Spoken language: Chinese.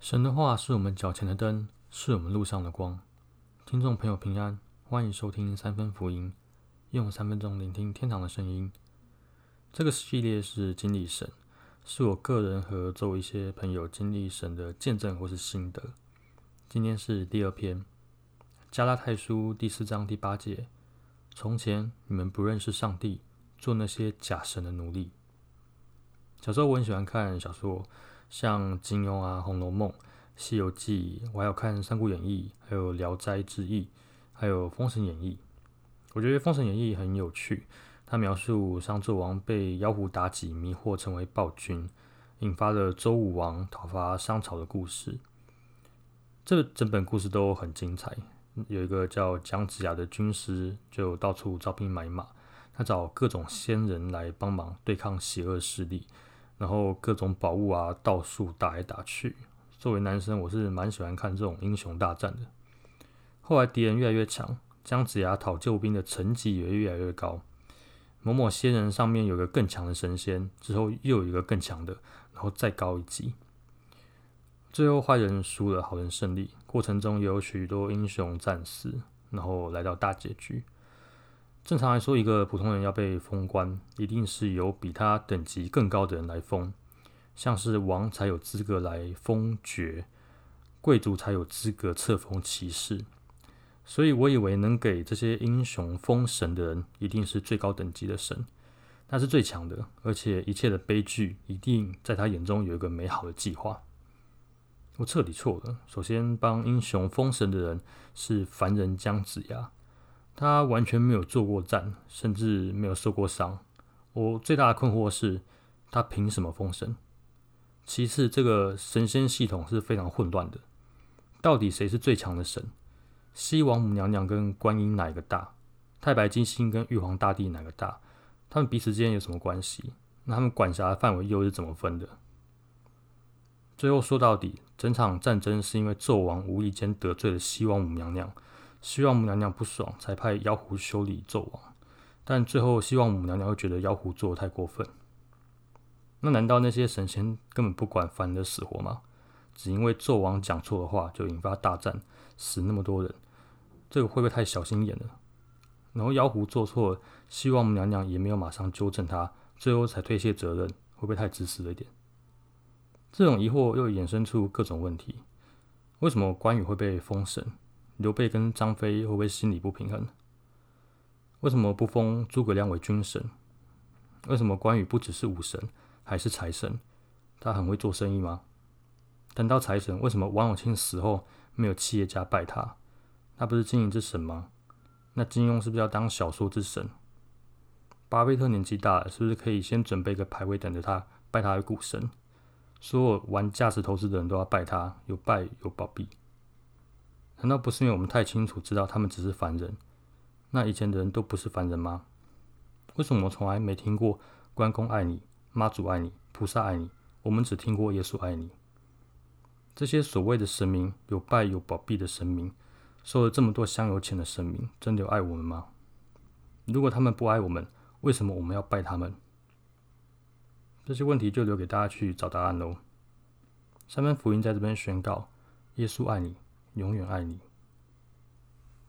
神的话是我们脚前的灯，是我们路上的光。听众朋友平安，欢迎收听三分福音，用三分钟聆听天堂的声音。这个系列是经历神，是我个人和周围一些朋友经历神的见证或是心得。今天是第二篇，加拉太书第四章第八节：从前你们不认识上帝，做那些假神的奴隶。小时候我很喜欢看小说。像金庸啊，《红楼梦》《西游记》，我还有看《三国演义》，还有《聊斋志异》，还有《封神演义》。我觉得《封神演义》很有趣，它描述商纣王被妖狐妲己迷惑成为暴君，引发了周武王讨伐商朝的故事。这整本故事都很精彩。有一个叫姜子牙的军师，就到处招兵买马，他找各种仙人来帮忙对抗邪恶势力。然后各种宝物啊，到处打来打去。作为男生，我是蛮喜欢看这种英雄大战的。后来敌人越来越强，姜子牙讨救兵的成绩也越来越高。某某仙人上面有个更强的神仙，之后又有一个更强的，然后再高一级。最后坏人输了，好人胜利。过程中有许多英雄战死，然后来到大结局。正常来说，一个普通人要被封官，一定是由比他等级更高的人来封，像是王才有资格来封爵，贵族才有资格册封骑士。所以我以为能给这些英雄封神的人，一定是最高等级的神，那是最强的，而且一切的悲剧一定在他眼中有一个美好的计划。我彻底错了。首先，帮英雄封神的人是凡人姜子牙。他完全没有做过战，甚至没有受过伤。我最大的困惑是，他凭什么封神？其次，这个神仙系统是非常混乱的，到底谁是最强的神？西王母娘娘跟观音哪一个大？太白金星跟玉皇大帝哪个大？他们彼此之间有什么关系？那他们管辖的范围又是怎么分的？最后说到底，整场战争是因为纣王无意间得罪了西王母娘娘。希望母娘娘不爽，才派妖狐修理纣王。但最后，希望母娘娘又觉得妖狐做的太过分。那难道那些神仙根本不管凡人的死活吗？只因为纣王讲错的话就引发大战，死那么多人，这个会不会太小心眼了？然后妖狐做错了，希望母娘娘也没有马上纠正他，最后才推卸责任，会不会太自私了一点？这种疑惑又衍生出各种问题：为什么关羽会被封神？刘备跟张飞会不会心理不平衡？为什么不封诸葛亮为军神？为什么关羽不只是武神，还是财神？他很会做生意吗？等到财神，为什么王永庆死后没有企业家拜他？他不是经营之神吗？那金庸是不是要当小说之神？巴菲特年纪大了，是不是可以先准备个牌位等着他拜他为股神？所有玩价值投资的人都要拜他，有拜有保庇。难道不是因为我们太清楚知道他们只是凡人？那以前的人都不是凡人吗？为什么我从来没听过关公爱你、妈祖爱你、菩萨爱你？我们只听过耶稣爱你。这些所谓的神明，有拜有保庇的神明，收了这么多香油钱的神明，真的有爱我们吗？如果他们不爱我们，为什么我们要拜他们？这些问题就留给大家去找答案喽。三分福音在这边宣告：耶稣爱你。永远爱你。